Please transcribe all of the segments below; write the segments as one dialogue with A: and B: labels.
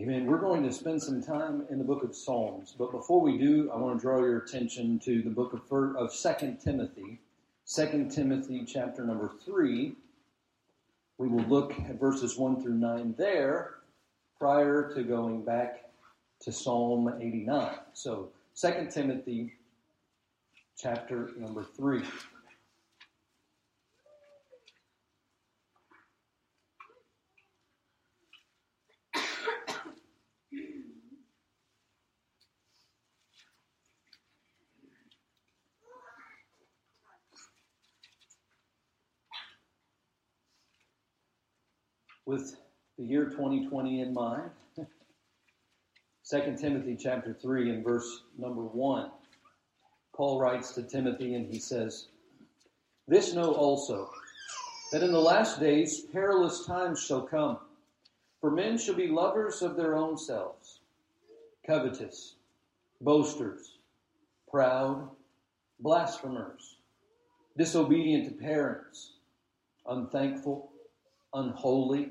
A: Amen. We're going to spend some time in the book of Psalms, but before we do, I want to draw your attention to the book of of Second Timothy, Second Timothy chapter number three. We will look at verses one through nine there, prior to going back to Psalm eighty nine. So, Second Timothy chapter number three. With the year 2020 in mind. 2 Timothy chapter 3 and verse number 1. Paul writes to Timothy and he says, This know also, that in the last days perilous times shall come. For men shall be lovers of their own selves, covetous, boasters, proud, blasphemers, disobedient to parents, unthankful, unholy,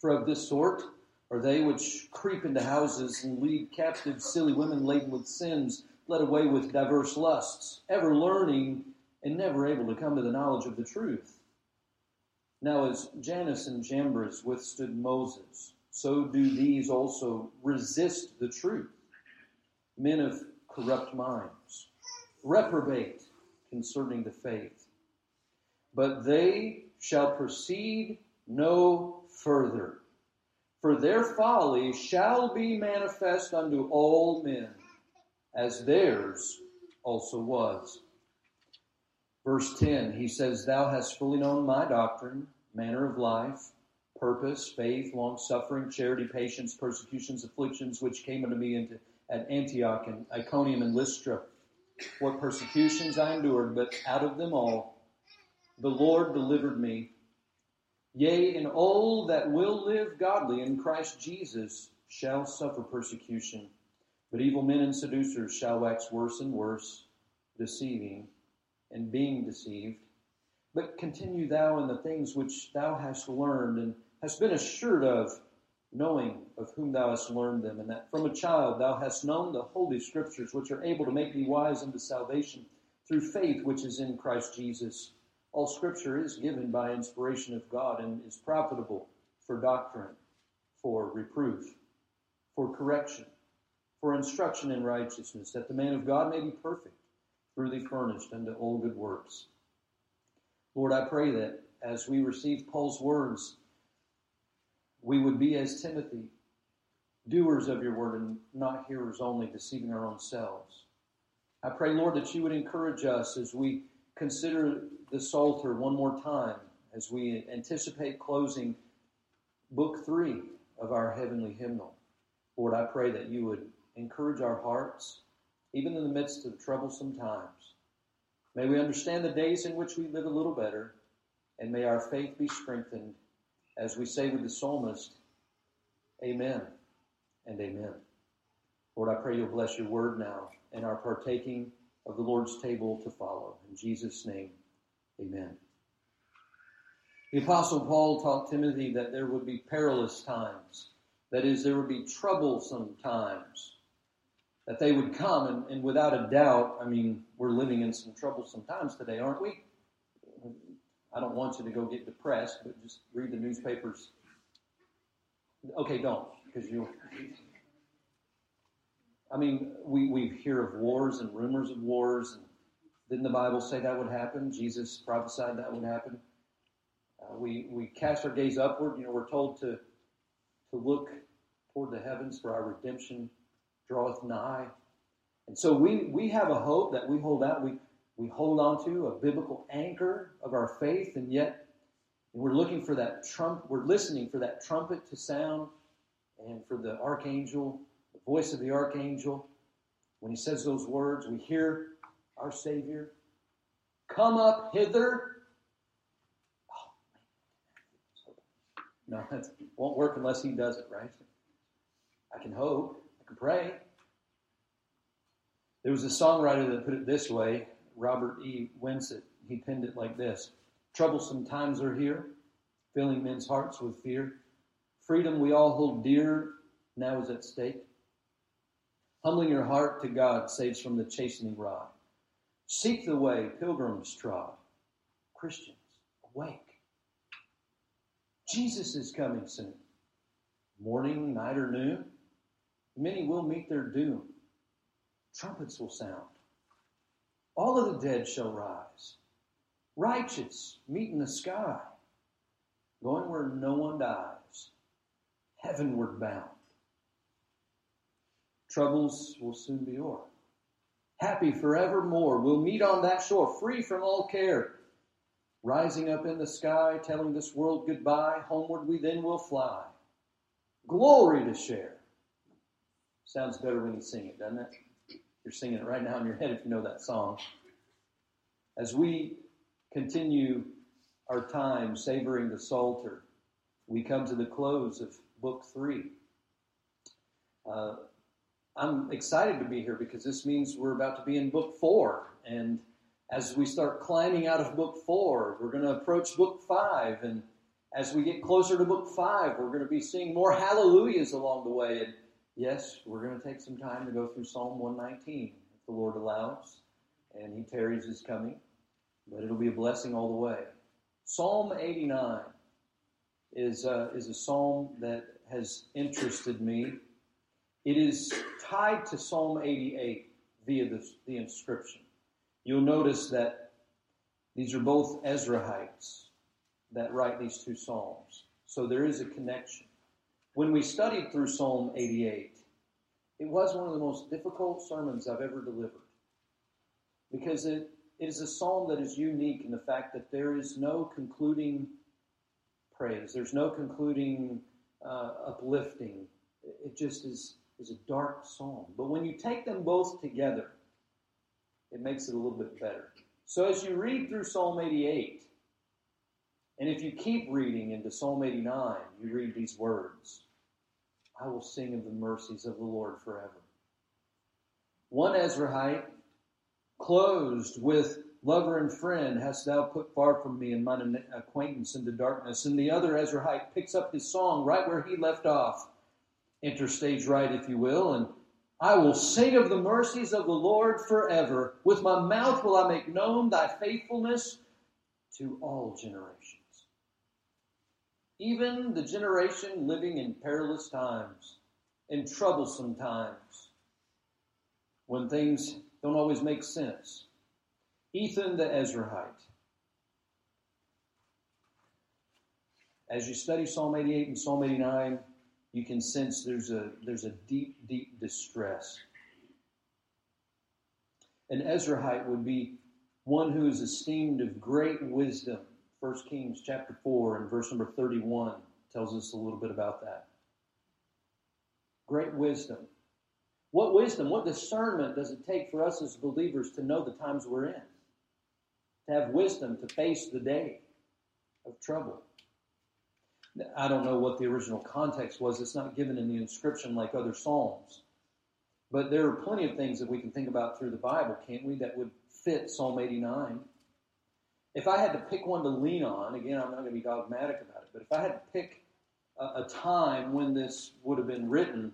A: For of this sort are they which creep into houses and lead captive silly women laden with sins, led away with diverse lusts, ever learning and never able to come to the knowledge of the truth. Now, as Jannes and Jambres withstood Moses, so do these also resist the truth. Men of corrupt minds, reprobate concerning the faith. But they shall proceed no further. For their folly shall be manifest unto all men, as theirs also was. Verse 10, he says, Thou hast fully known my doctrine, manner of life, purpose, faith, long suffering, charity, patience, persecutions, afflictions, which came unto me into, at Antioch and Iconium and Lystra. What persecutions I endured, but out of them all the Lord delivered me. Yea, and all that will live godly in Christ Jesus shall suffer persecution. But evil men and seducers shall wax worse and worse, deceiving and being deceived. But continue thou in the things which thou hast learned and hast been assured of, knowing of whom thou hast learned them, and that from a child thou hast known the holy scriptures, which are able to make thee wise unto salvation through faith which is in Christ Jesus. All scripture is given by inspiration of God and is profitable for doctrine, for reproof, for correction, for instruction in righteousness, that the man of God may be perfect, truly furnished unto all good works. Lord, I pray that as we receive Paul's words, we would be as Timothy, doers of your word and not hearers only, deceiving our own selves. I pray, Lord, that you would encourage us as we consider the Psalter one more time as we anticipate closing book three of our heavenly hymnal. Lord, I pray that you would encourage our hearts, even in the midst of troublesome times. May we understand the days in which we live a little better, and may our faith be strengthened as we say with the psalmist, Amen and Amen. Lord, I pray you'll bless your word now and our partaking of the Lord's table to follow. In Jesus' name, amen. The Apostle Paul taught Timothy that there would be perilous times. That is, there would be troublesome times. That they would come, and, and without a doubt, I mean, we're living in some troublesome times today, aren't we? I don't want you to go get depressed, but just read the newspapers. Okay, don't, because you'll. I mean, we, we hear of wars and rumors of wars. And didn't the Bible say that would happen? Jesus prophesied that would happen. Uh, we, we cast our gaze upward. You know, we're told to, to look toward the heavens for our redemption draweth nigh. And so we, we have a hope that we hold out. We, we hold on to a biblical anchor of our faith, and yet we're looking for that trump. We're listening for that trumpet to sound and for the archangel, the voice of the archangel, when he says those words, we hear our Savior, Come up hither. Oh, no, that won't work unless he does it, right? I can hope, I can pray. There was a songwriter that put it this way, Robert E. Winsett. He penned it like this Troublesome times are here, filling men's hearts with fear. Freedom we all hold dear now is at stake. Humbling your heart to God saves from the chastening rod. Seek the way pilgrims trod. Christians, awake. Jesus is coming soon. Morning, night, or noon. Many will meet their doom. Trumpets will sound. All of the dead shall rise. Righteous meet in the sky, going where no one dies, heavenward bound. Troubles will soon be o'er happy forevermore. We'll meet on that shore, free from all care. Rising up in the sky, telling this world goodbye, homeward we then will fly. Glory to share. Sounds better when you sing it, doesn't it? You're singing it right now in your head if you know that song. As we continue our time savoring the Psalter, we come to the close of Book 3. Uh, I'm excited to be here because this means we're about to be in book four. And as we start climbing out of book four, we're going to approach book five. And as we get closer to book five, we're going to be seeing more hallelujahs along the way. And yes, we're going to take some time to go through Psalm 119 if the Lord allows. And He tarries His coming. But it'll be a blessing all the way. Psalm 89 is, uh, is a psalm that has interested me it is tied to Psalm 88 via the, the inscription. You'll notice that these are both Ezrahites that write these two psalms. So there is a connection. When we studied through Psalm 88, it was one of the most difficult sermons I've ever delivered because it, it is a psalm that is unique in the fact that there is no concluding praise, there's no concluding uh, uplifting. It just is is a dark psalm. But when you take them both together, it makes it a little bit better. So as you read through Psalm 88, and if you keep reading into Psalm 89, you read these words I will sing of the mercies of the Lord forever. One Ezrahite closed with Lover and friend hast thou put far from me and mine acquaintance into darkness. And the other Ezrahite picks up his song right where he left off enter stage right, if you will, and I will sing of the mercies of the Lord forever. With my mouth will I make known thy faithfulness to all generations. Even the generation living in perilous times, in troublesome times, when things don't always make sense. Ethan the Ezrahite. As you study Psalm 88 and Psalm 89, you can sense there's a, there's a deep, deep distress. An Ezrahite would be one who is esteemed of great wisdom. 1 Kings chapter 4 and verse number 31 tells us a little bit about that. Great wisdom. What wisdom, what discernment does it take for us as believers to know the times we're in? To have wisdom to face the day of trouble. I don't know what the original context was. It's not given in the inscription like other Psalms. But there are plenty of things that we can think about through the Bible, can't we, that would fit Psalm 89. If I had to pick one to lean on, again, I'm not going to be dogmatic about it, but if I had to pick a, a time when this would have been written,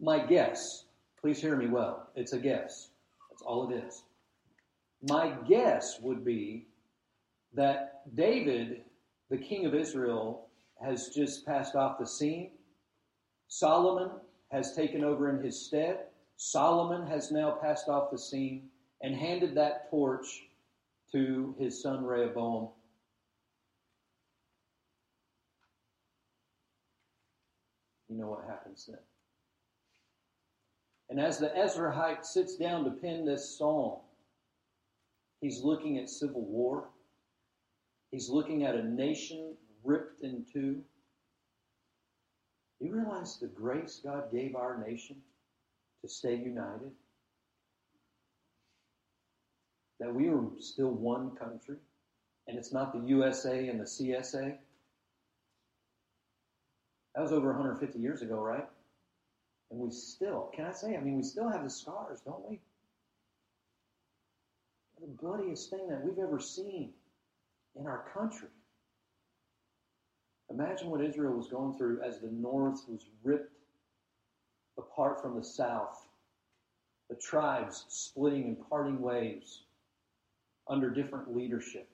A: my guess, please hear me well, it's a guess. That's all it is. My guess would be that David the king of Israel has just passed off the scene. Solomon has taken over in his stead. Solomon has now passed off the scene and handed that torch to his son Rehoboam. You know what happens then. And as the Ezrahite sits down to pen this psalm, he's looking at civil war. He's looking at a nation ripped in two. You realize the grace God gave our nation to stay united? That we are still one country, and it's not the USA and the CSA. That was over 150 years ago, right? And we still, can I say, I mean, we still have the scars, don't we? The bloodiest thing that we've ever seen in our country. Imagine what Israel was going through as the north was ripped apart from the south, the tribes splitting and parting ways under different leadership.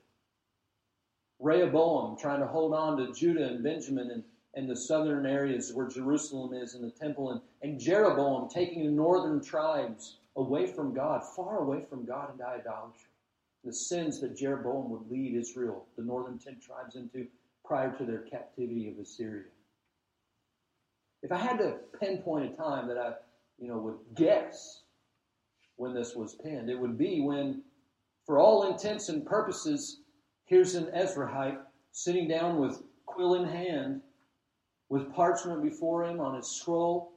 A: Rehoboam trying to hold on to Judah and Benjamin and, and the southern areas where Jerusalem is and the temple, and, and Jeroboam taking the northern tribes away from God, far away from God into idolatry. The sins that Jeroboam would lead Israel, the northern ten tribes, into prior to their captivity of Assyria. If I had to pinpoint a time that I, you know, would guess when this was penned, it would be when, for all intents and purposes, here's an Ezrahite sitting down with quill in hand, with parchment before him on his scroll,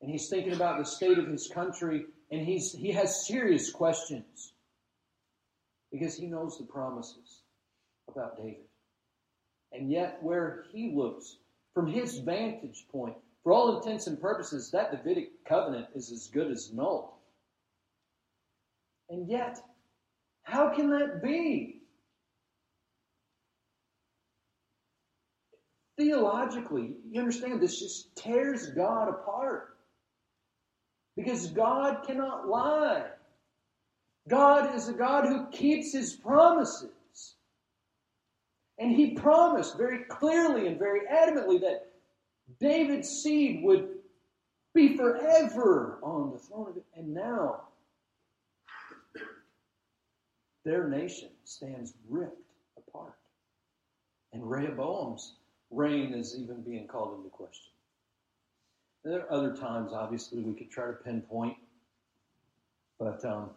A: and he's thinking about the state of his country, and he's he has serious questions because he knows the promises about David. And yet, where he looks, from his vantage point, for all intents and purposes, that Davidic covenant is as good as null. And yet, how can that be? Theologically, you understand, this just tears God apart. Because God cannot lie. God is a God who keeps his promises. And he promised very clearly and very adamantly that David's seed would be forever on the throne of it. And now, their nation stands ripped apart. And Rehoboam's reign is even being called into question. There are other times, obviously, we could try to pinpoint, but um,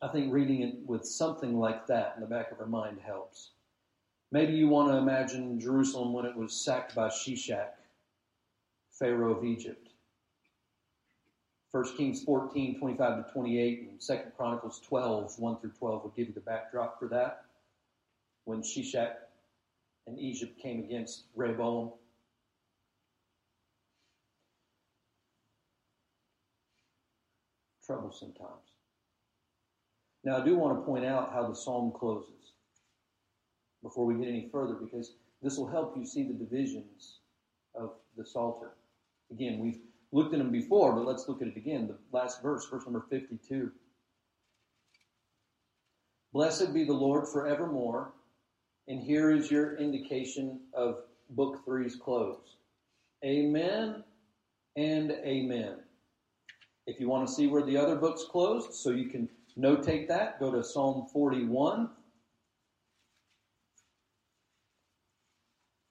A: I think reading it with something like that in the back of our mind helps. Maybe you want to imagine Jerusalem when it was sacked by Shishak, Pharaoh of Egypt. 1 Kings 14, 25 to 28, and 2 Chronicles 12, 1 through 12 will give you the backdrop for that. When Shishak and Egypt came against Rehoboam. Troublesome times. Now, I do want to point out how the psalm closes before we get any further because this will help you see the divisions of the Psalter. Again, we've looked at them before, but let's look at it again. The last verse, verse number 52. Blessed be the Lord forevermore. And here is your indication of book three's close. Amen and amen. If you want to see where the other books closed, so you can notate that, go to Psalm 41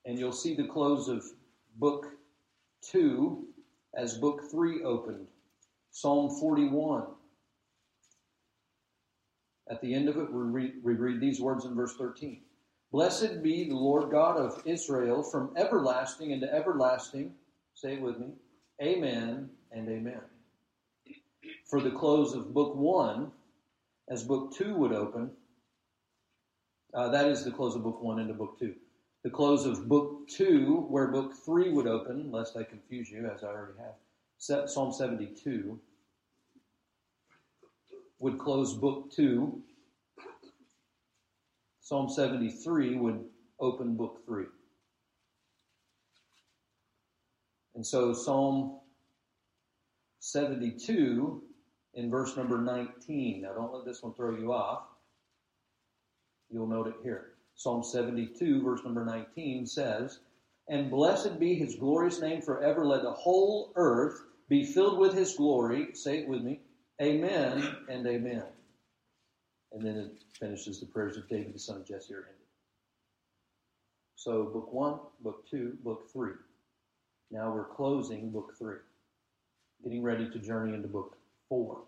A: and you'll see the close of book 2 as book 3 opened. Psalm 41. At the end of it, we read, we read these words in verse 13 Blessed be the Lord God of Israel from everlasting into everlasting. Say it with me. Amen and amen. For the close of book 1, as book 2 would open, uh, that is the close of book 1 into book 2 the close of book two, where book three would open, lest I confuse you, as I already have. Psalm 72 would close book two. Psalm 73 would open book three. And so Psalm 72 in verse number 19. Now don't let this one throw you off. You'll note it here. Psalm 72, verse number 19 says, And blessed be his glorious name forever. Let the whole earth be filled with his glory. Say it with me. Amen and amen. And then it finishes the prayers of David, the son of Jesse, are ended. So, book one, book two, book three. Now we're closing book three, getting ready to journey into book four.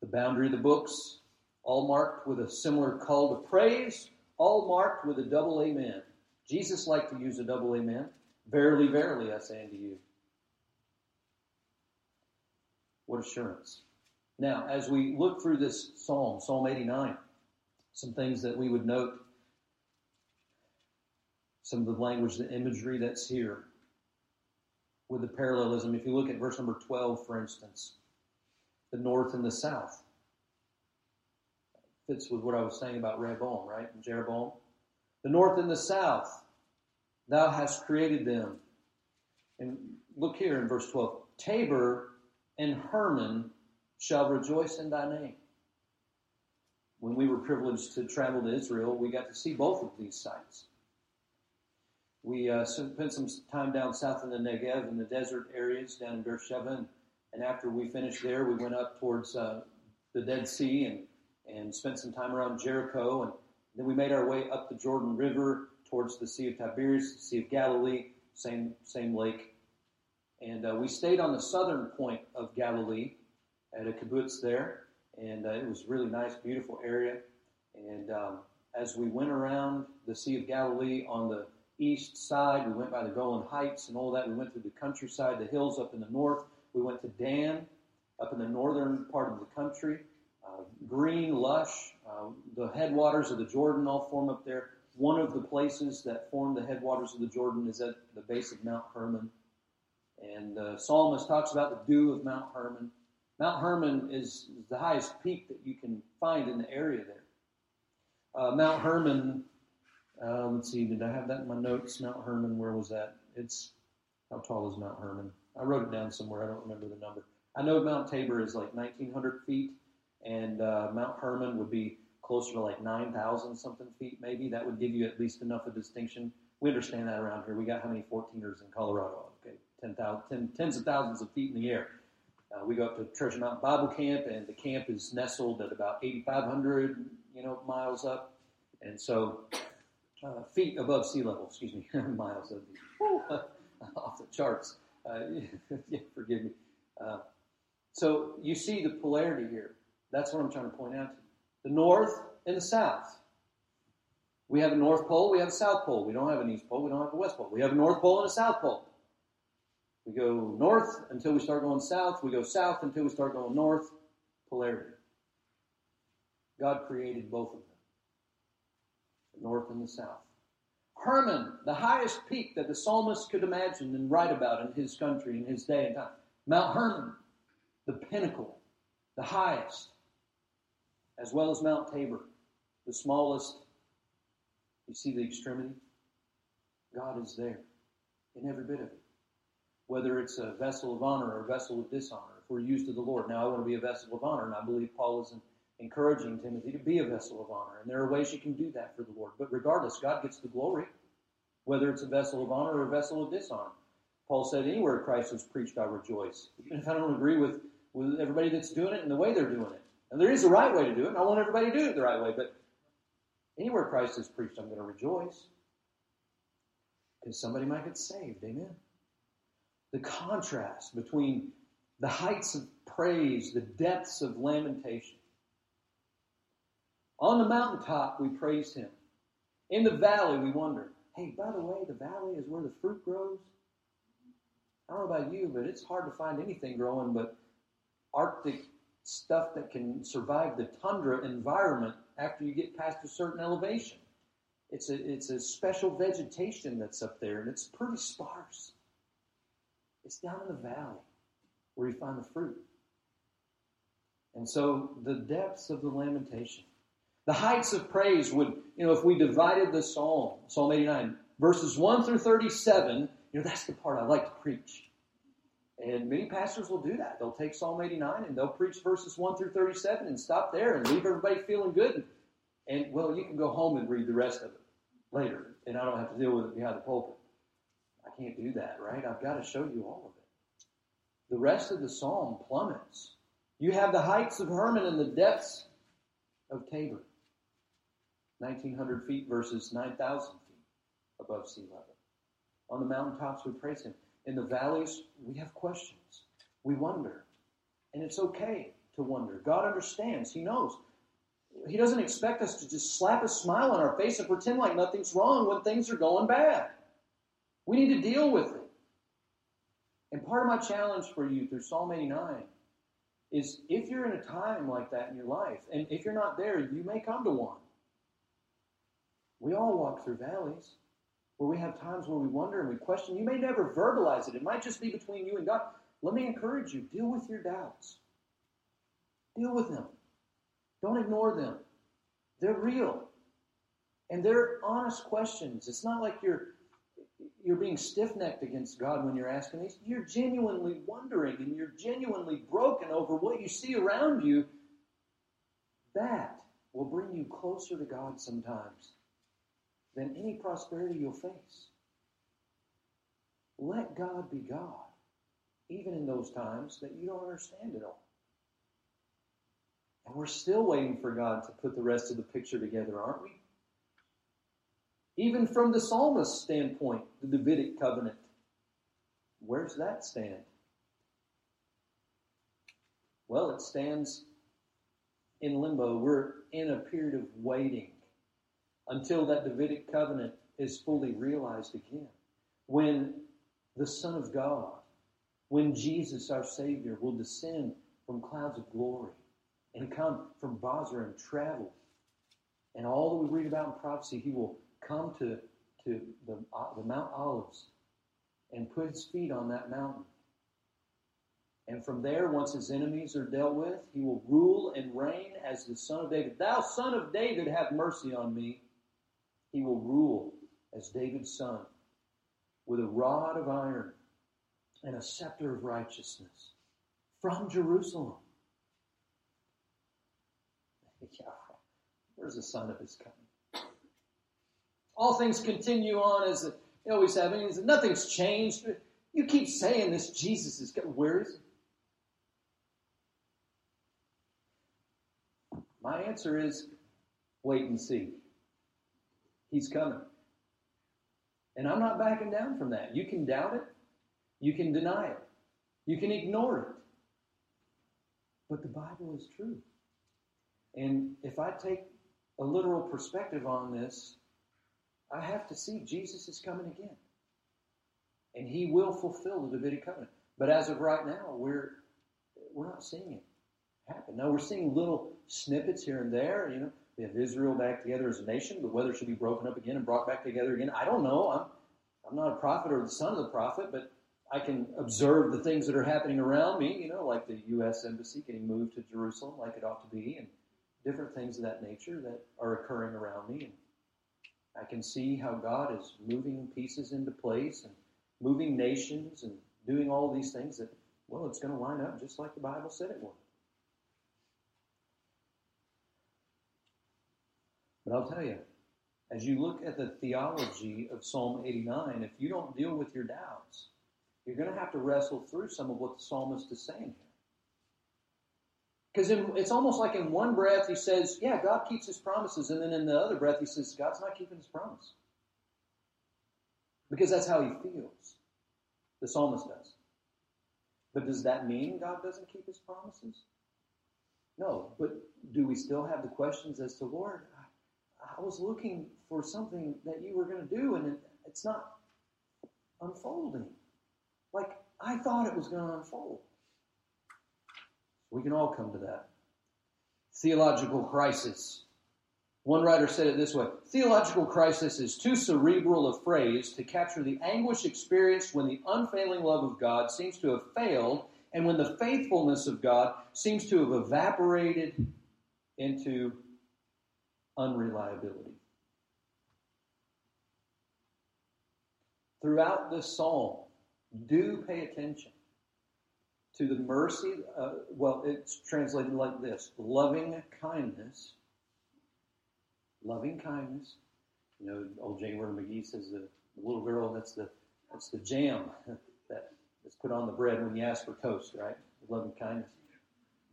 A: The boundary of the books, all marked with a similar call to praise all marked with a double amen. Jesus liked to use a double amen. Verily, verily, I say unto you. What assurance. Now, as we look through this psalm, Psalm 89, some things that we would note, some of the language, the imagery that's here with the parallelism. If you look at verse number 12, for instance, the north and the south fits with what I was saying about Rehoboam, right? And Jeroboam. The north and the south, thou hast created them. And look here in verse 12 Tabor and Hermon shall rejoice in thy name. When we were privileged to travel to Israel, we got to see both of these sites. We uh, spent some time down south in the Negev, in the desert areas down in Beersheba, and, and after we finished there, we went up towards uh, the Dead Sea and, and spent some time around Jericho, and then we made our way up the Jordan River towards the Sea of Tiberias, the Sea of Galilee, same same lake, and uh, we stayed on the southern point of Galilee at a kibbutz there, and uh, it was really nice, beautiful area. And um, as we went around the Sea of Galilee on the east side, we went by the Golan Heights and all that. We went through the countryside, the hills up in the north. We went to Dan, up in the northern part of the country. Uh, green, lush. Uh, the headwaters of the Jordan all form up there. One of the places that form the headwaters of the Jordan is at the base of Mount Hermon. And the uh, psalmist talks about the dew of Mount Hermon. Mount Hermon is the highest peak that you can find in the area there. Uh, Mount Hermon, uh, let's see, did I have that in my notes? Mount Hermon, where was that? It's, how tall is Mount Hermon? I wrote it down somewhere, I don't remember the number. I know Mount Tabor is like 1,900 feet, and uh, Mount Hermon would be closer to like 9,000 something feet, maybe. That would give you at least enough of distinction. We understand that around here. We got how many 14ers in Colorado? Okay, 10, 10, tens of thousands of feet in the air. Uh, we go up to Treasure Mountain Bible Camp, and the camp is nestled at about 8,500, you know, miles up, and so uh, feet above sea level. Excuse me, miles of off the charts. Uh, yeah, forgive me. Uh, so you see the polarity here. That's what I'm trying to point out to you. The north and the south. We have a north pole, we have a south pole. We don't have an east pole, we don't have a west pole. We have a north pole and a south pole. We go north until we start going south. We go south until we start going north. Polarity. God created both of them the north and the south. Hermon, the highest peak that the psalmist could imagine and write about in his country, in his day and time. Mount Hermon, the pinnacle, the highest, as well as Mount Tabor, the smallest. You see the extremity? God is there in every bit of it whether it's a vessel of honor or a vessel of dishonor, if we're used to the Lord. Now, I want to be a vessel of honor, and I believe Paul is encouraging Timothy to be a vessel of honor. And there are ways you can do that for the Lord. But regardless, God gets the glory, whether it's a vessel of honor or a vessel of dishonor. Paul said, Anywhere Christ is preached, I rejoice. Even if I don't agree with, with everybody that's doing it and the way they're doing it. And there is a right way to do it, and I want everybody to do it the right way. But anywhere Christ is preached, I'm going to rejoice. Because somebody might get saved. Amen the contrast between the heights of praise, the depths of lamentation. On the mountaintop, we praise Him. In the valley, we wonder, hey, by the way, the valley is where the fruit grows. I don't know about you, but it's hard to find anything growing but Arctic stuff that can survive the tundra environment after you get past a certain elevation. It's a, it's a special vegetation that's up there, and it's pretty sparse. It's down in the valley where you find the fruit. And so the depths of the lamentation, the heights of praise would, you know, if we divided the psalm, Psalm 89, verses 1 through 37, you know, that's the part I like to preach. And many pastors will do that. They'll take Psalm 89 and they'll preach verses 1 through 37 and stop there and leave everybody feeling good. And, and well, you can go home and read the rest of it later, and I don't have to deal with it behind the pulpit. I can't do that, right? I've got to show you all of it. The rest of the psalm plummets. You have the heights of Hermon and the depths of Tabor. 1,900 feet versus 9,000 feet above sea level. On the mountaintops, we praise Him. In the valleys, we have questions. We wonder. And it's okay to wonder. God understands. He knows. He doesn't expect us to just slap a smile on our face and pretend like nothing's wrong when things are going bad. We need to deal with it. And part of my challenge for you through Psalm 89 is if you're in a time like that in your life, and if you're not there, you may come to one. We all walk through valleys where we have times where we wonder and we question. You may never verbalize it, it might just be between you and God. Let me encourage you deal with your doubts, deal with them. Don't ignore them. They're real. And they're honest questions. It's not like you're you're being stiff-necked against God when you're asking these. You're genuinely wondering and you're genuinely broken over what you see around you. That will bring you closer to God sometimes than any prosperity you'll face. Let God be God, even in those times that you don't understand it all. And we're still waiting for God to put the rest of the picture together, aren't we? Even from the psalmist's standpoint, the Davidic covenant, where's that stand? Well, it stands in limbo. We're in a period of waiting until that Davidic covenant is fully realized again. When the Son of God, when Jesus, our Savior, will descend from clouds of glory and come from Bozrah and travel. And all that we read about in prophecy, he will come to, to the, uh, the Mount Olives and put his feet on that mountain. And from there, once his enemies are dealt with, he will rule and reign as the Son of David. Thou, Son of David, have mercy on me. He will rule as David's son with a rod of iron and a scepter of righteousness from Jerusalem. Yeah, where's the son of his coming? All things continue on as they always have. Nothing's changed. You keep saying this Jesus is coming. Where is he? My answer is wait and see. He's coming. And I'm not backing down from that. You can doubt it. You can deny it. You can ignore it. But the Bible is true. And if I take a literal perspective on this, I have to see Jesus is coming again. And he will fulfill the Davidic covenant. But as of right now, we're we're not seeing it happen. Now we're seeing little snippets here and there, you know, we have Israel back together as a nation. The weather should be broken up again and brought back together again. I don't know. I'm, I'm not a prophet or the son of the prophet, but I can observe the things that are happening around me, you know, like the U.S. Embassy getting moved to Jerusalem like it ought to be, and different things of that nature that are occurring around me. And I can see how God is moving pieces into place and moving nations and doing all these things that, well, it's going to line up just like the Bible said it would. But I'll tell you, as you look at the theology of Psalm 89, if you don't deal with your doubts, you're going to have to wrestle through some of what the psalmist is saying here. Because it's almost like in one breath he says, Yeah, God keeps his promises. And then in the other breath he says, God's not keeping his promise. Because that's how he feels. The psalmist does. But does that mean God doesn't keep his promises? No. But do we still have the questions as to, Lord, I was looking for something that you were going to do, and it, it's not unfolding. Like I thought it was going to unfold. We can all come to that. Theological crisis. One writer said it this way Theological crisis is too cerebral a phrase to capture the anguish experienced when the unfailing love of God seems to have failed and when the faithfulness of God seems to have evaporated into unreliability. Throughout this psalm, do pay attention to the mercy. Uh, well, it's translated like this loving kindness. Loving kindness. You know, old J. Vernon McGee says the, the little girl, that's the, that's the jam that is put on the bread when you ask for toast, right? Loving kindness.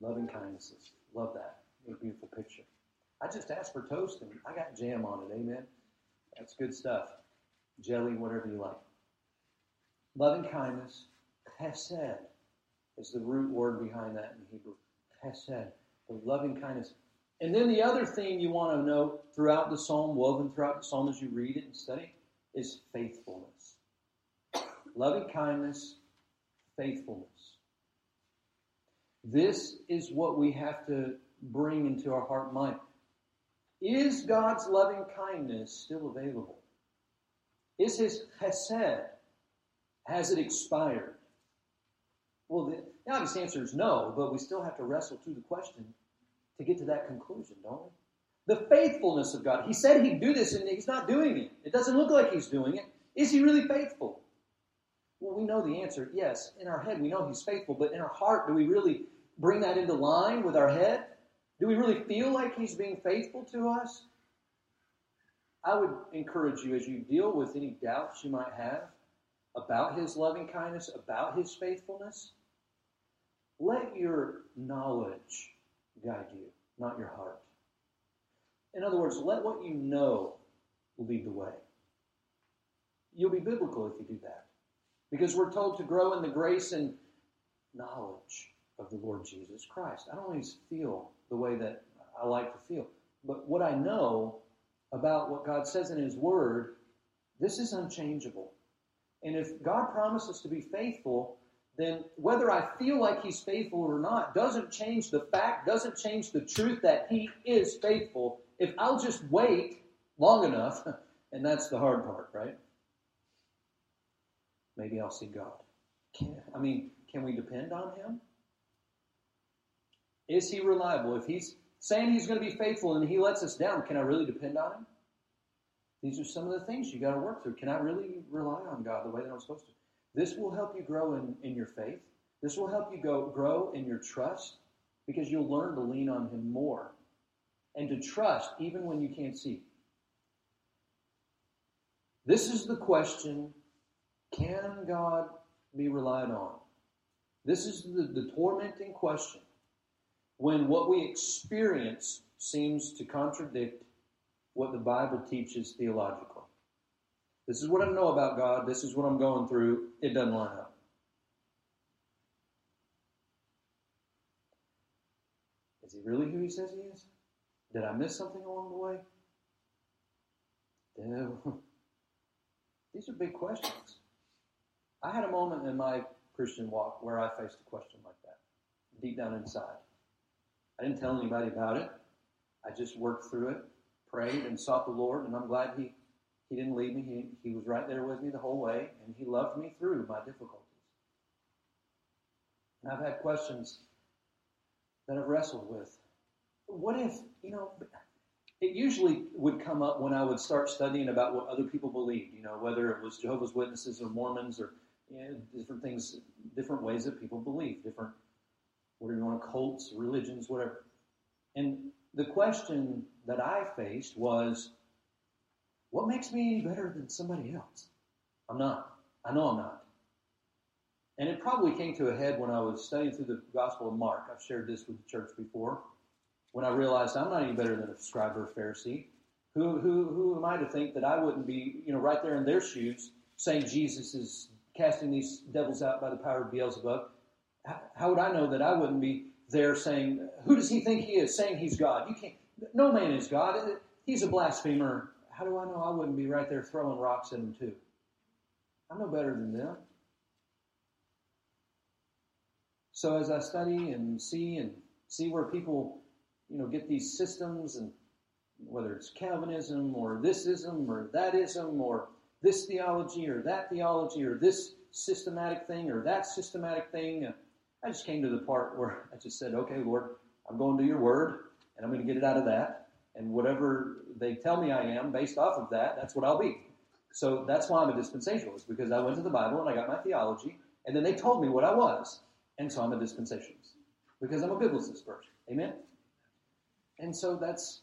A: Loving kindnesses. Love that. What a beautiful picture. I just asked for toast and I got jam on it. Amen. That's good stuff. Jelly, whatever you like. Loving kindness, chesed, is the root word behind that in Hebrew. Chesed, the loving kindness. And then the other thing you want to note throughout the psalm, woven throughout the psalm as you read it and study, is faithfulness. loving kindness, faithfulness. This is what we have to bring into our heart and mind. Is God's loving kindness still available? Is his hesed, has it expired? Well, the, the obvious answer is no, but we still have to wrestle through the question to get to that conclusion, don't we? The faithfulness of God. He said he'd do this and he's not doing it. It doesn't look like he's doing it. Is he really faithful? Well, we know the answer. Yes, in our head we know he's faithful, but in our heart, do we really bring that into line with our head? Do we really feel like he's being faithful to us? I would encourage you as you deal with any doubts you might have about his loving kindness, about his faithfulness, let your knowledge guide you, not your heart. In other words, let what you know lead the way. You'll be biblical if you do that. Because we're told to grow in the grace and knowledge of the Lord Jesus Christ. I don't always feel the way that I like to feel. But what I know about what God says in His Word, this is unchangeable. And if God promises to be faithful, then whether I feel like He's faithful or not doesn't change the fact, doesn't change the truth that He is faithful. If I'll just wait long enough, and that's the hard part, right? Maybe I'll see God. Can, I mean, can we depend on Him? Is He reliable? If He's saying He's going to be faithful and He lets us down, can I really depend on Him? These are some of the things you got to work through. Can I really rely on God the way that I'm supposed to? This will help you grow in, in your faith. This will help you go grow in your trust because you'll learn to lean on Him more and to trust even when you can't see. This is the question can God be relied on? This is the, the tormenting question when what we experience seems to contradict what the Bible teaches theologically. This is what I know about God. This is what I'm going through. It doesn't line up. Is he really who he says he is? Did I miss something along the way? These are big questions. I had a moment in my Christian walk where I faced a question like that, deep down inside. I didn't tell anybody about it. I just worked through it, prayed, and sought the Lord, and I'm glad He He didn't leave me. He He was right there with me the whole way, and He loved me through my difficulties. And I've had questions that I've wrestled with. What if you know? It usually would come up when I would start studying about what other people believed. You know, whether it was Jehovah's Witnesses or Mormons or you know, different things, different ways that people believe, different whatever you want cults, religions, whatever. And the question that I faced was, what makes me any better than somebody else? I'm not. I know I'm not. And it probably came to a head when I was studying through the Gospel of Mark. I've shared this with the church before. When I realized I'm not any better than a scribe or a Pharisee. Who, who, who am I to think that I wouldn't be, you know, right there in their shoes saying Jesus is casting these devils out by the power of Beelzebub? How would I know that I wouldn't be there saying, Who does he think he is? Saying he's God. You can't, no man is God. He's a blasphemer. How do I know I wouldn't be right there throwing rocks at him too? I'm no better than them. So as I study and see and see where people, you know, get these systems and whether it's Calvinism or thisism or thatism or this theology or that theology or this systematic thing or that systematic thing, I just came to the part where I just said, okay, Lord, I'm going to your word and I'm going to get it out of that. And whatever they tell me I am based off of that, that's what I'll be. So that's why I'm a dispensationalist because I went to the Bible and I got my theology and then they told me what I was. And so I'm a dispensationalist because I'm a biblicist first. Amen? And so that's,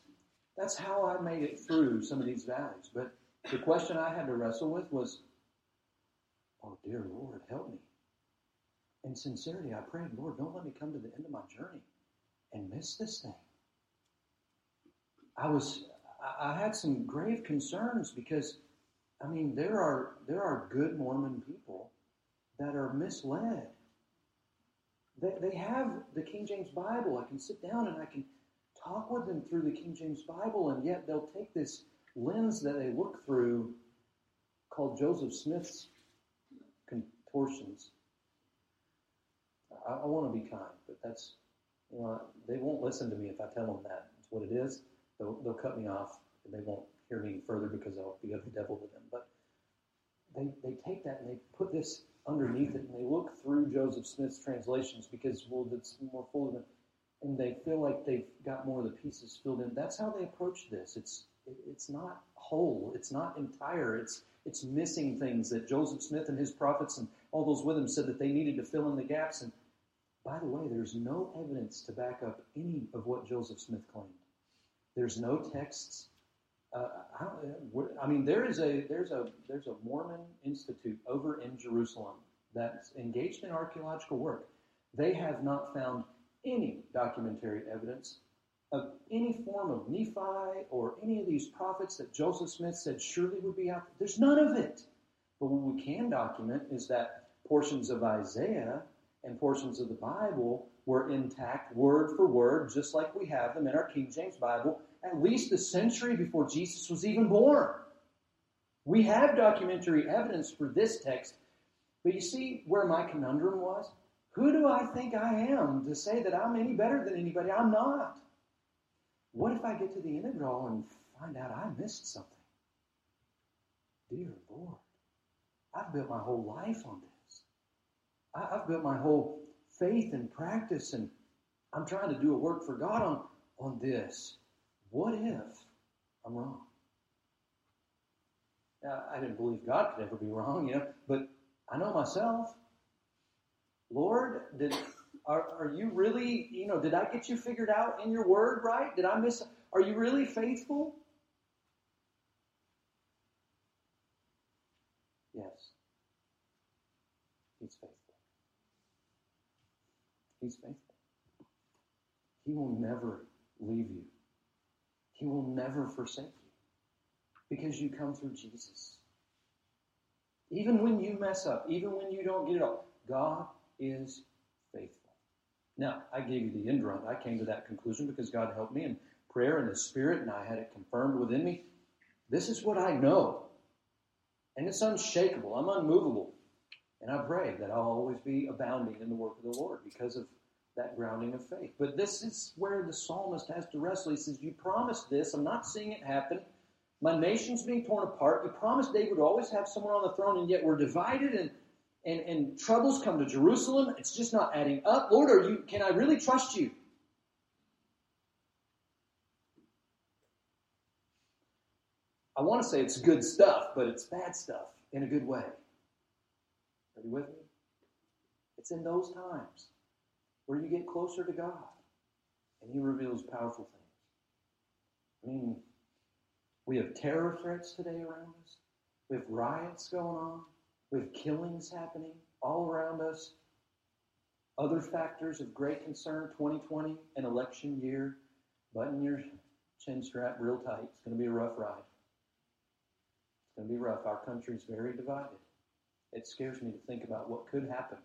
A: that's how I made it through some of these valleys. But the question I had to wrestle with was, oh, dear Lord, help me in sincerity, I prayed, Lord, don't let me come to the end of my journey and miss this thing. I was, I had some grave concerns because, I mean, there are there are good Mormon people that are misled. They, they have the King James Bible. I can sit down and I can talk with them through the King James Bible, and yet they'll take this lens that they look through called Joseph Smith's portions. I, I want to be kind, but that's, you know, they won't listen to me if I tell them that. It's what it is. They'll, they'll cut me off and they won't hear me further because I'll be of the devil to them. But they, they take that and they put this underneath it and they look through Joseph Smith's translations because, well, it's more full than, and they feel like they've got more of the pieces filled in. That's how they approach this. It's, it's not whole. It's not entire. It's, it's missing things that Joseph Smith and his prophets and all those with him said that they needed to fill in the gaps. And by the way, there's no evidence to back up any of what Joseph Smith claimed. There's no texts. Uh, I, I, mean, there is a there's a there's a Mormon institute over in Jerusalem that's engaged in archaeological work. They have not found any documentary evidence of any form of Nephi or any of these prophets that Joseph Smith said surely would be out there. There's none of it. But what we can document is that portions of Isaiah and portions of the Bible were intact word for word, just like we have them in our King James Bible, at least a century before Jesus was even born. We have documentary evidence for this text, but you see where my conundrum was? Who do I think I am to say that I'm any better than anybody? I'm not. What if I get to the end of it all and find out I missed something? Dear Lord, I've built my whole life on this. I've built my whole faith and practice, and I'm trying to do a work for God on, on this. What if I'm wrong? Now, I didn't believe God could ever be wrong, you know, but I know myself. Lord, did are, are you really, you know, did I get you figured out in your word right? Did I miss? Are you really faithful? Yes. He's faithful. He's faithful. He will never leave you. He will never forsake you because you come through Jesus. Even when you mess up, even when you don't get it all, God is faithful. Now, I gave you the end run. I came to that conclusion because God helped me in prayer and the Spirit, and I had it confirmed within me. This is what I know. And it's unshakable. I'm unmovable. And I pray that I'll always be abounding in the work of the Lord because of that grounding of faith. But this is where the psalmist has to wrestle. He says, You promised this. I'm not seeing it happen. My nation's being torn apart. You promised David would always have someone on the throne, and yet we're divided and and, and troubles come to Jerusalem. It's just not adding up. Lord, are you can I really trust you? I want to say it's good stuff, but it's bad stuff in a good way. Are you with me? It's in those times where you get closer to God and He reveals powerful things. I mean, we have terror threats today around us, we have riots going on, we have killings happening all around us. Other factors of great concern 2020, an election year. Button your chin strap real tight. It's going to be a rough ride. It's going to be rough. Our country's very divided. It scares me to think about what could happen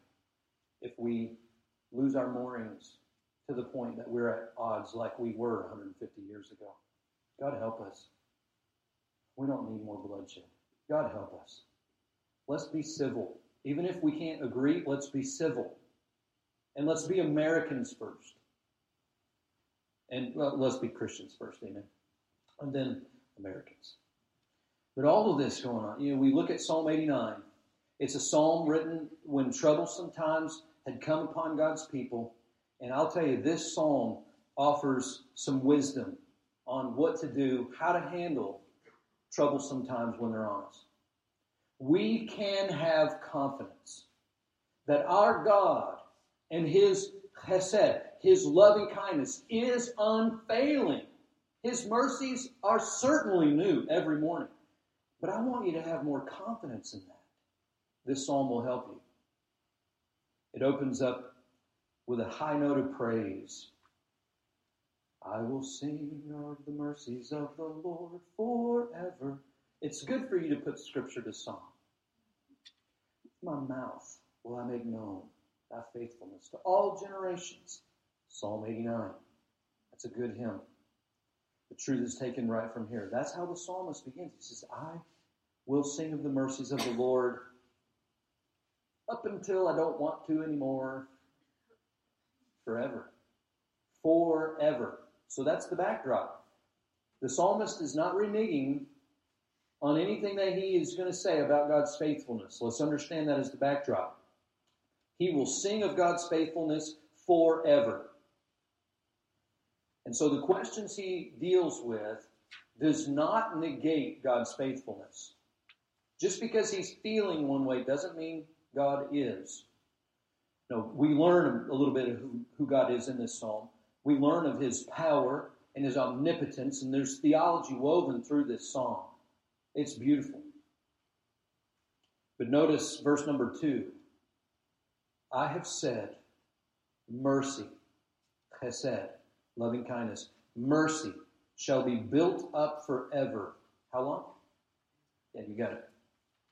A: if we lose our moorings to the point that we're at odds like we were 150 years ago. God help us. We don't need more bloodshed. God help us. Let's be civil. Even if we can't agree, let's be civil. And let's be Americans first. And well, let's be Christians first, amen. And then Americans. But all of this going on, you know, we look at Psalm 89. It's a psalm written when troublesome times had come upon God's people. And I'll tell you, this psalm offers some wisdom on what to do, how to handle troublesome times when they're on us we can have confidence that our God and His chesed, His loving kindness, is unfailing. His mercies are certainly new every morning. But I want you to have more confidence in that. This psalm will help you. It opens up with a high note of praise. I will sing of the mercies of the Lord forever. It's good for you to put scripture to song. My mouth will I make known thy faithfulness to all generations. Psalm 89. That's a good hymn. The truth is taken right from here. That's how the psalmist begins. He says, I will sing of the mercies of the Lord up until I don't want to anymore. Forever. Forever. So that's the backdrop. The psalmist is not reneging on anything that he is going to say about God's faithfulness. Let's understand that as the backdrop. He will sing of God's faithfulness forever. And so the questions he deals with does not negate God's faithfulness. Just because he's feeling one way doesn't mean God is. No, we learn a little bit of who, who God is in this psalm. We learn of his power and his omnipotence, and there's theology woven through this psalm. It's beautiful. But notice verse number two I have said, mercy, chesed, loving kindness, mercy shall be built up forever. How long? Yeah, you got it.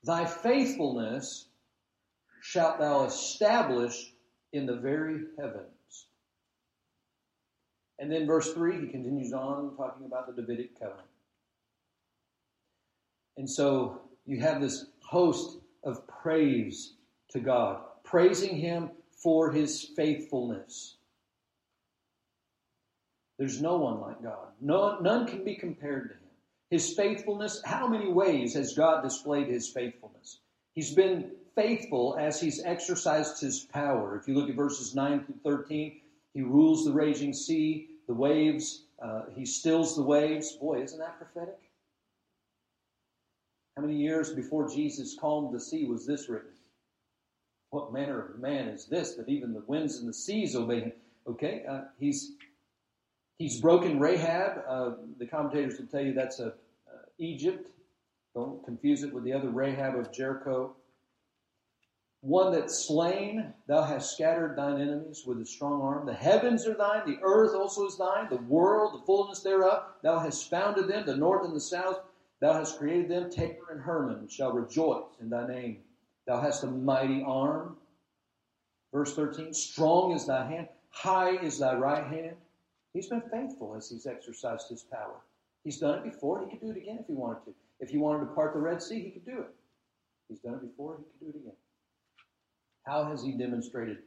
A: Thy faithfulness shalt thou establish in the very heavens. And then verse 3, he continues on talking about the Davidic covenant. And so you have this host of praise to God, praising Him for His faithfulness. There's no one like God. No, none can be compared to Him. His faithfulness, how many ways has God displayed His faithfulness? He's been faithful as He's exercised His power. If you look at verses 9 through 13, He rules the raging sea, the waves, uh, He stills the waves. Boy, isn't that prophetic? How many years before Jesus calmed the sea was this written? What manner of man is this that even the winds and the seas obey him? Okay, uh, he's he's broken Rahab. Uh, the commentators will tell you that's a uh, Egypt. Don't confuse it with the other Rahab of Jericho. One that's slain, thou hast scattered thine enemies with a strong arm. The heavens are thine, the earth also is thine, the world, the fullness thereof. Thou hast founded them, the north and the south. Thou hast created them, Tabor and Hermon shall rejoice in thy name. Thou hast a mighty arm. Verse 13, strong is thy hand, high is thy right hand. He's been faithful as he's exercised his power. He's done it before, he could do it again if he wanted to. If he wanted to part the Red Sea, he could do it. He's done it before, he could do it again. How has he demonstrated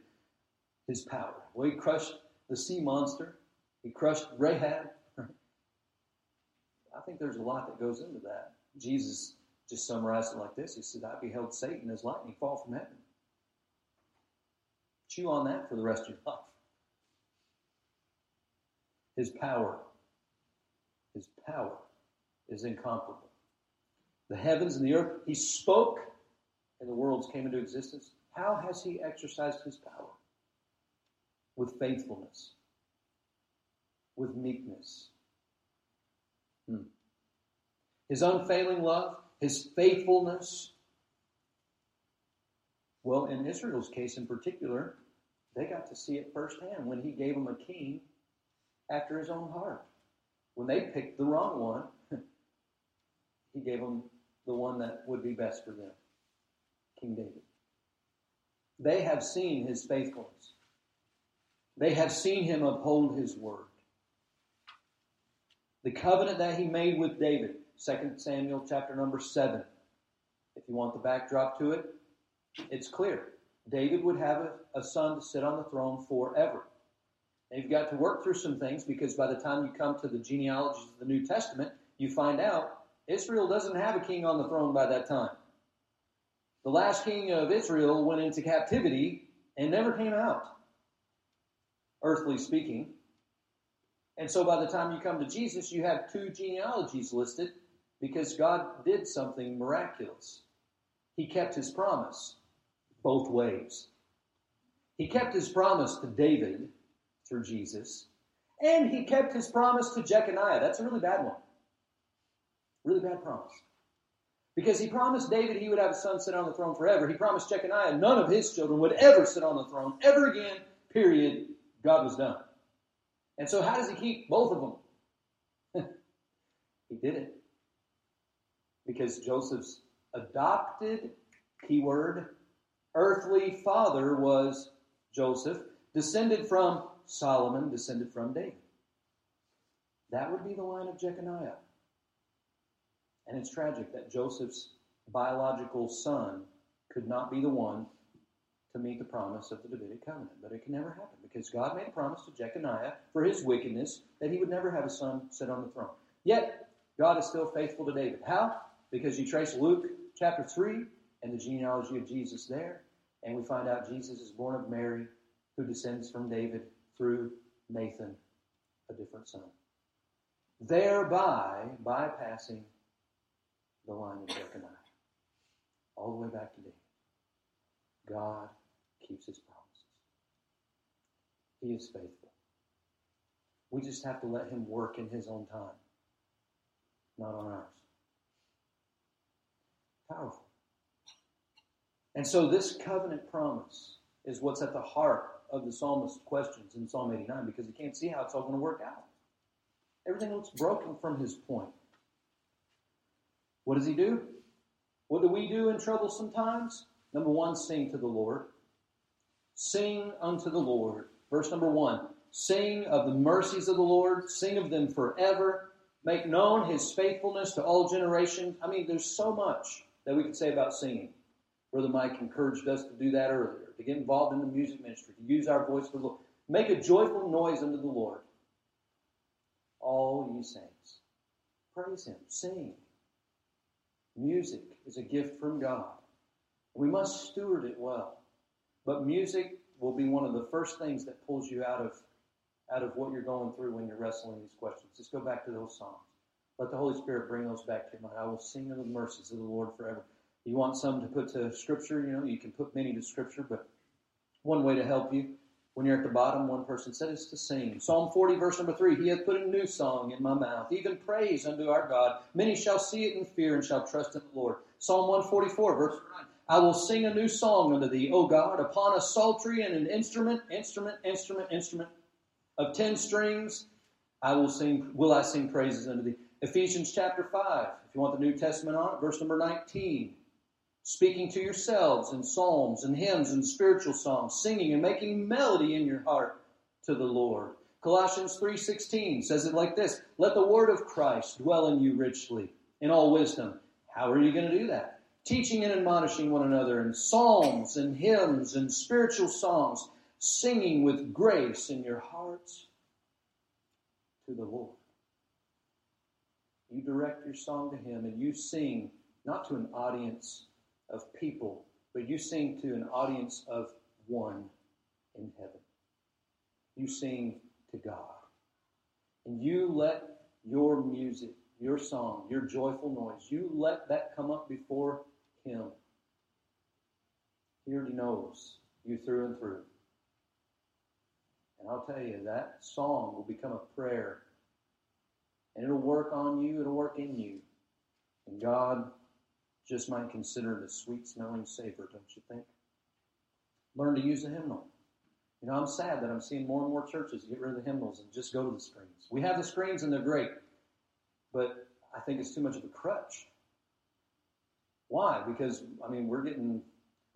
A: his power? Well, he crushed the sea monster, he crushed Rahab, I think there's a lot that goes into that. Jesus just summarized it like this. He said, I beheld Satan as lightning fall from heaven. Chew on that for the rest of your life. His power, his power is incomparable. The heavens and the earth, he spoke and the worlds came into existence. How has he exercised his power? With faithfulness, with meekness, Hmm. His unfailing love, his faithfulness. Well, in Israel's case in particular, they got to see it firsthand when he gave them a king after his own heart. When they picked the wrong one, he gave them the one that would be best for them King David. They have seen his faithfulness, they have seen him uphold his word. The covenant that he made with David, 2 Samuel chapter number 7. If you want the backdrop to it, it's clear. David would have a, a son to sit on the throne forever. And you've got to work through some things because by the time you come to the genealogies of the New Testament, you find out Israel doesn't have a king on the throne by that time. The last king of Israel went into captivity and never came out, earthly speaking. And so by the time you come to Jesus, you have two genealogies listed because God did something miraculous. He kept his promise both ways. He kept his promise to David through Jesus, and he kept his promise to Jeconiah. That's a really bad one. Really bad promise. Because he promised David he would have a son sit on the throne forever. He promised Jeconiah none of his children would ever sit on the throne ever again, period. God was done. And so, how does he keep both of them? he did it because Joseph's adopted, keyword, earthly father was Joseph, descended from Solomon, descended from David. That would be the line of Jeconiah. And it's tragic that Joseph's biological son could not be the one to meet the promise of the Davidic covenant. But it can never happen because God made a promise to Jeconiah for his wickedness that he would never have a son sit on the throne. Yet, God is still faithful to David. How? Because you trace Luke chapter 3 and the genealogy of Jesus there, and we find out Jesus is born of Mary, who descends from David through Nathan, a different son. Thereby bypassing the line of Jeconiah. All the way back to David. God keeps his promises. He is faithful. We just have to let him work in his own time, not on ours. Powerful. And so this covenant promise is what's at the heart of the psalmist's questions in Psalm 89 because he can't see how it's all going to work out. Everything looks broken from his point. What does he do? What do we do in troublesome times? Number one, sing to the Lord. Sing unto the Lord. Verse number one Sing of the mercies of the Lord, sing of them forever. Make known his faithfulness to all generations. I mean, there's so much that we could say about singing. Brother Mike encouraged us to do that earlier, to get involved in the music ministry, to use our voice for the Lord. Make a joyful noise unto the Lord. All ye saints. Praise him. Sing. Music is a gift from God. We must steward it well. But music will be one of the first things that pulls you out of out of what you're going through when you're wrestling these questions. Just go back to those songs. Let the Holy Spirit bring those back to your mind. I will sing of the mercies of the Lord forever. You want some to put to Scripture, you know, you can put many to Scripture, but one way to help you when you're at the bottom, one person said, it's to sing. Psalm 40, verse number 3 He hath put a new song in my mouth, even praise unto our God. Many shall see it and fear and shall trust in the Lord. Psalm 144, verse 9 I will sing a new song unto thee, O God, upon a psaltery and an instrument, instrument, instrument, instrument of ten strings. I will sing, will I sing praises unto thee. Ephesians chapter 5, if you want the New Testament on it, verse number 19. Speaking to yourselves in psalms and hymns and spiritual songs, singing and making melody in your heart to the Lord. Colossians 3:16 says it like this, "Let the word of Christ dwell in you richly in all wisdom." How are you going to do that? teaching and admonishing one another in psalms and hymns and spiritual songs, singing with grace in your hearts to the Lord. You direct your song to Him and you sing not to an audience of people, but you sing to an audience of one in heaven. You sing to God. And you let your music, your song, your joyful noise, you let that come up before him. He already knows you through and through. And I'll tell you, that song will become a prayer. And it'll work on you, it'll work in you. And God just might consider it a sweet smelling savor, don't you think? Learn to use a hymnal. You know, I'm sad that I'm seeing more and more churches get rid of the hymnals and just go to the screens. We have the screens and they're great, but I think it's too much of a crutch. Why? Because I mean we're getting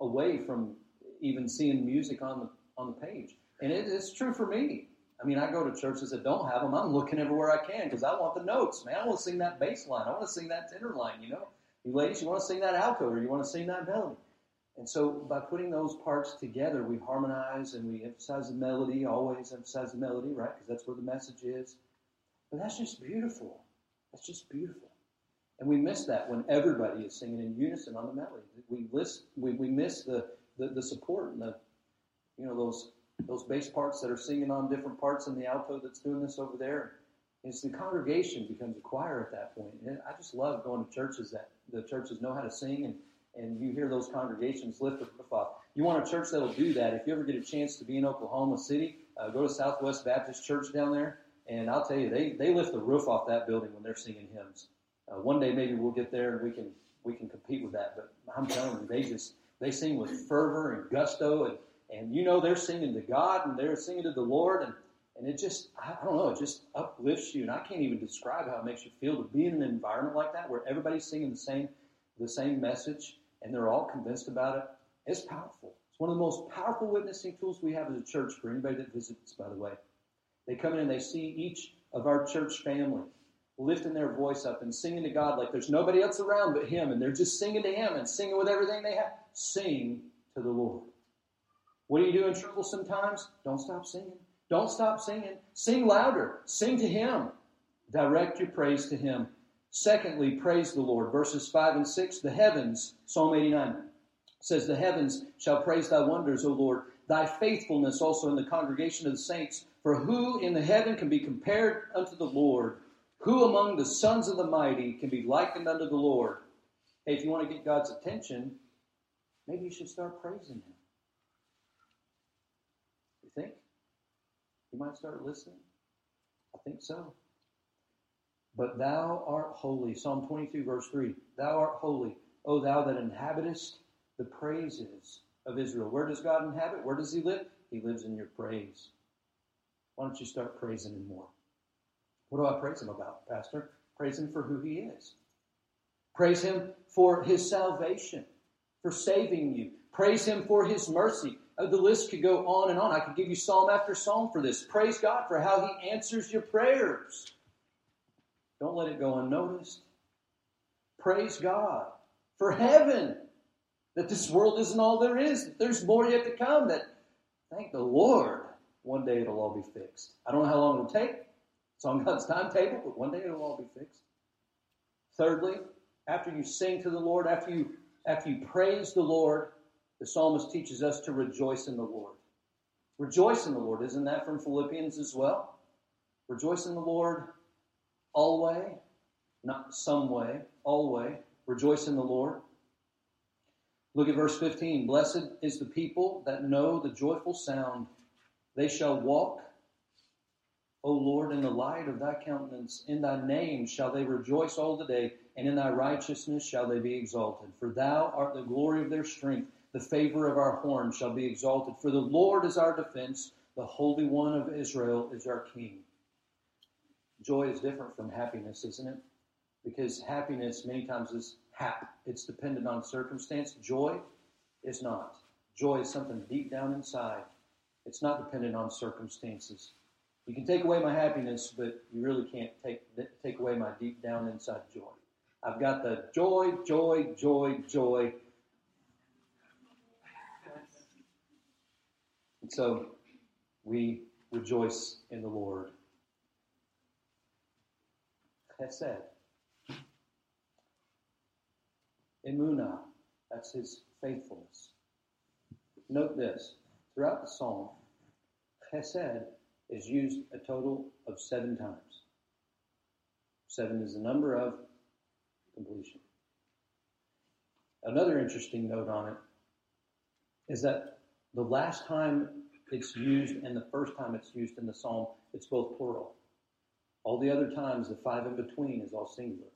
A: away from even seeing music on the on the page, and it is true for me. I mean, I go to churches that don't have them. I'm looking everywhere I can because I want the notes, man. I want to sing that bass line. I want to sing that tenor line. You know, you ladies, you want to sing that alto or you want to sing that melody. And so by putting those parts together, we harmonize and we emphasize the melody, always emphasize the melody, right? Because that's where the message is. But that's just beautiful. That's just beautiful. And we miss that when everybody is singing in unison on the melody. We, list, we, we miss the, the, the support and the, you know, those, those bass parts that are singing on different parts and the alto that's doing this over there. It's the congregation becomes a choir at that point. And I just love going to churches that the churches know how to sing and, and you hear those congregations lift the roof. You want a church that'll do that. If you ever get a chance to be in Oklahoma City, uh, go to Southwest Baptist Church down there, and I'll tell you, they, they lift the roof off that building when they're singing hymns. Uh, one day maybe we'll get there and we can we can compete with that. But I'm telling you, they just they sing with fervor and gusto, and and you know they're singing to God and they're singing to the Lord, and and it just I don't know, it just uplifts you, and I can't even describe how it makes you feel to be in an environment like that where everybody's singing the same the same message and they're all convinced about it. It's powerful. It's one of the most powerful witnessing tools we have as a church for anybody that visits, by the way. They come in and they see each of our church family lifting their voice up and singing to God like there's nobody else around but Him, and they're just singing to Him and singing with everything they have. Sing to the Lord. What do you do in troublesome times? Don't stop singing. Don't stop singing. Sing louder. Sing to Him. Direct your praise to Him. Secondly, praise the Lord. Verses 5 and 6, the heavens, Psalm 89 says, The heavens shall praise thy wonders, O Lord, thy faithfulness also in the congregation of the saints. For who in the heaven can be compared unto the Lord? Who among the sons of the mighty can be likened unto the Lord? Hey, if you want to get God's attention, maybe you should start praising Him. You think? You might start listening? I think so. But thou art holy. Psalm 22, verse 3. Thou art holy, O thou that inhabitest the praises of Israel. Where does God inhabit? Where does He live? He lives in your praise. Why don't you start praising Him more? What do I praise Him about, Pastor? Praise Him for who He is. Praise Him for His salvation, for saving you. Praise Him for His mercy. The list could go on and on. I could give you psalm after psalm for this. Praise God for how He answers your prayers. Don't let it go unnoticed. Praise God for heaven, that this world isn't all there is, that there's more yet to come, that thank the Lord, one day it'll all be fixed. I don't know how long it'll take. It's on God's timetable, but one day it'll all be fixed. Thirdly, after you sing to the Lord, after you after you praise the Lord, the psalmist teaches us to rejoice in the Lord. Rejoice in the Lord. Isn't that from Philippians as well? Rejoice in the Lord always, not some way, always. Rejoice in the Lord. Look at verse 15. Blessed is the people that know the joyful sound. They shall walk, O Lord, in the light of thy countenance. In thy name shall they rejoice all the day, and in thy righteousness shall they be exalted. For thou art the glory of their strength. The favor of our horn shall be exalted. For the Lord is our defense. The Holy One of Israel is our King. Joy is different from happiness, isn't it? Because happiness many times is hap. It's dependent on circumstance. Joy is not. Joy is something deep down inside. It's not dependent on circumstances. You can take away my happiness, but you really can't take take away my deep down inside joy. I've got the joy, joy, joy, joy. And so we rejoice in the Lord. Chesed. Emunah, that's his faithfulness. Note this throughout the psalm, chesed is used a total of seven times. Seven is the number of completion. Another interesting note on it is that the last time it's used and the first time it's used in the psalm, it's both plural. All the other times, the five in between is all singular.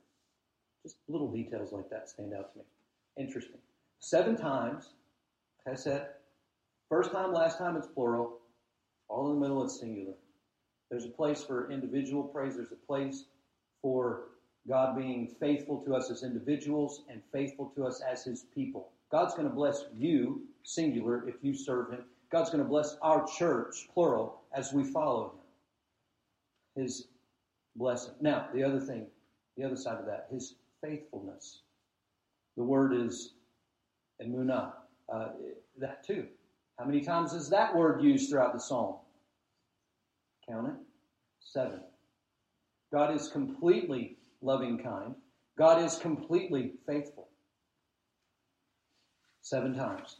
A: Just little details like that stand out to me. Interesting. Seven times, I said, first time, last time it's plural. All in the middle it's singular. There's a place for individual praise. There's a place for God being faithful to us as individuals and faithful to us as His people. God's going to bless you, singular, if you serve Him. God's going to bless our church, plural, as we follow Him. His blessing. Now, the other thing, the other side of that, his faithfulness. The word is emunah. Uh, that too. How many times is that word used throughout the psalm? Count it. Seven. God is completely loving kind. God is completely faithful. Seven times.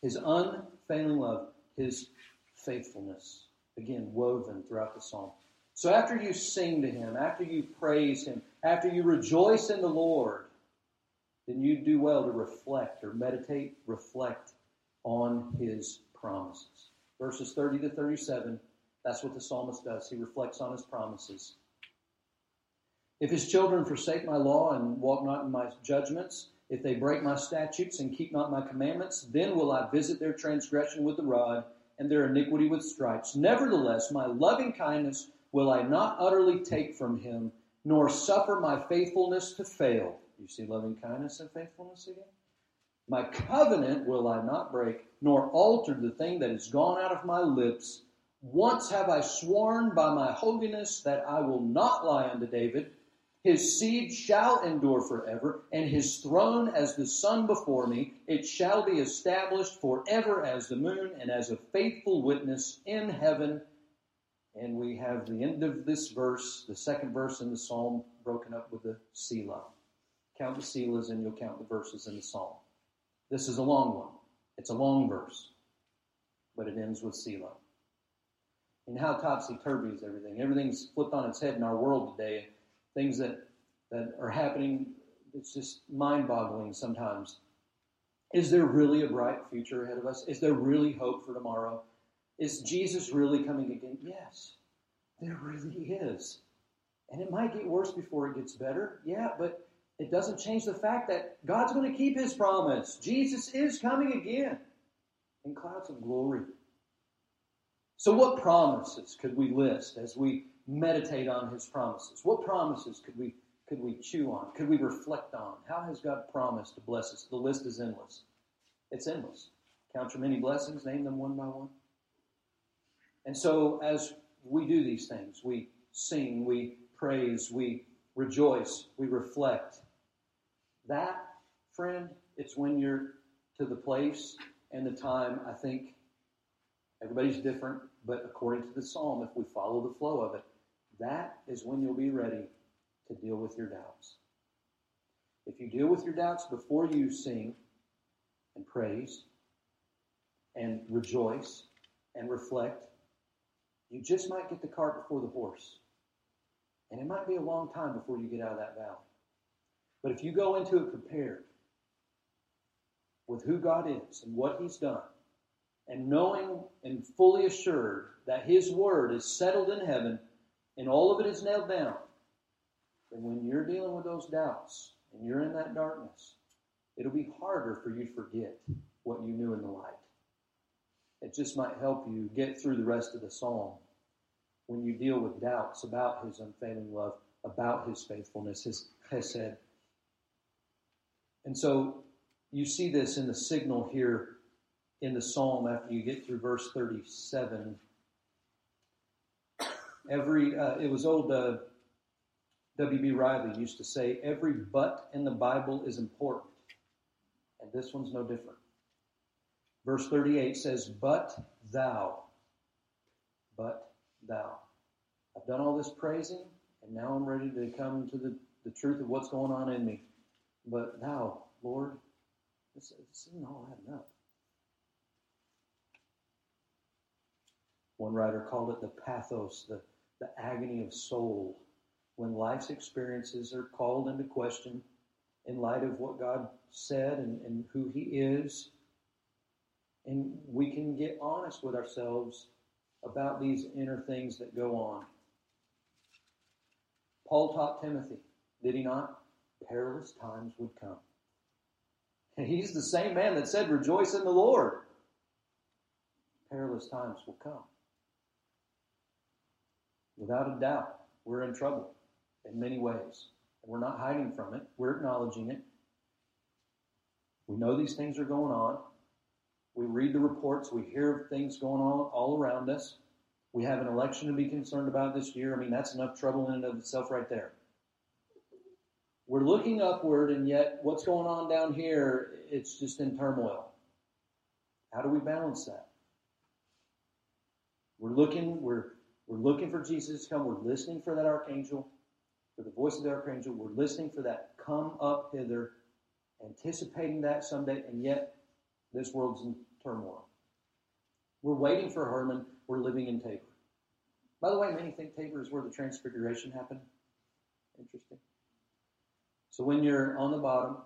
A: His unfailing love, his faithfulness. Again, woven throughout the psalm. So after you sing to Him, after you praise Him, after you rejoice in the Lord, then you do well to reflect or meditate, reflect on His promises. Verses 30 to 37, that's what the psalmist does. He reflects on His promises. If His children forsake my law and walk not in my judgments, if they break my statutes and keep not my commandments, then will I visit their transgression with the rod and their iniquity with stripes. Nevertheless, my loving kindness will I not utterly take from him, nor suffer my faithfulness to fail. You see loving kindness and faithfulness again? My covenant will I not break, nor alter the thing that is gone out of my lips. Once have I sworn by my holiness that I will not lie unto David, His seed shall endure forever, and his throne as the sun before me. It shall be established forever as the moon and as a faithful witness in heaven. And we have the end of this verse, the second verse in the psalm, broken up with the Selah. Count the Selahs and you'll count the verses in the psalm. This is a long one. It's a long verse, but it ends with Selah. And how topsy turvy is everything? Everything's flipped on its head in our world today things that, that are happening. It's just mind boggling sometimes. Is there really a bright future ahead of us? Is there really hope for tomorrow? Is Jesus really coming again? Yes, there really is. And it might get worse before it gets better. Yeah, but it doesn't change the fact that God's going to keep his promise. Jesus is coming again in clouds of glory. So, what promises could we list as we meditate on his promises. What promises could we could we chew on? Could we reflect on? How has God promised to bless us? The list is endless. It's endless. Count your many blessings, name them one by one. And so as we do these things, we sing, we praise, we rejoice, we reflect. That, friend, it's when you're to the place and the time, I think everybody's different, but according to the psalm, if we follow the flow of it, that is when you'll be ready to deal with your doubts. If you deal with your doubts before you sing and praise and rejoice and reflect, you just might get the cart before the horse. And it might be a long time before you get out of that valley. But if you go into it prepared with who God is and what He's done, and knowing and fully assured that His word is settled in heaven and all of it is nailed down, then when you're dealing with those doubts and you're in that darkness, it'll be harder for you to forget what you knew in the light. It just might help you get through the rest of the psalm when you deal with doubts about his unfailing love, about his faithfulness, his chesed. And so you see this in the signal here in the psalm after you get through verse 37 Every uh, it was old uh, W.B. Riley used to say, every but in the Bible is important, and this one's no different. Verse 38 says, "But thou, but thou." I've done all this praising, and now I'm ready to come to the, the truth of what's going on in me. But thou, Lord, this, this isn't all adding up. One writer called it the pathos, the the agony of soul when life's experiences are called into question in light of what God said and, and who He is. And we can get honest with ourselves about these inner things that go on. Paul taught Timothy, did he not? Perilous times would come. And he's the same man that said, Rejoice in the Lord. Perilous times will come. Without a doubt, we're in trouble in many ways. We're not hiding from it, we're acknowledging it. We know these things are going on. We read the reports, we hear things going on all around us. We have an election to be concerned about this year. I mean, that's enough trouble in and of itself right there. We're looking upward, and yet what's going on down here, it's just in turmoil. How do we balance that? We're looking, we're we're looking for Jesus to come. We're listening for that archangel, for the voice of the archangel. We're listening for that come up hither, anticipating that someday, and yet this world's in turmoil. We're waiting for Hermon. We're living in Tabor. By the way, many think Tabor is where the transfiguration happened. Interesting. So when you're on the bottom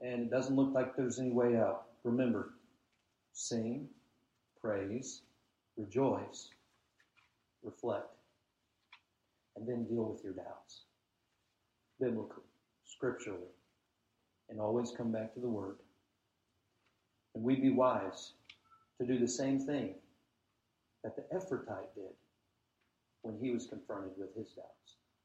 A: and it doesn't look like there's any way out, remember sing, praise, rejoice, reflect, and then deal with your doubts biblically, scripturally, and always come back to the Word. And we'd be wise to do the same thing that the Ezrahite did when he was confronted with his doubts.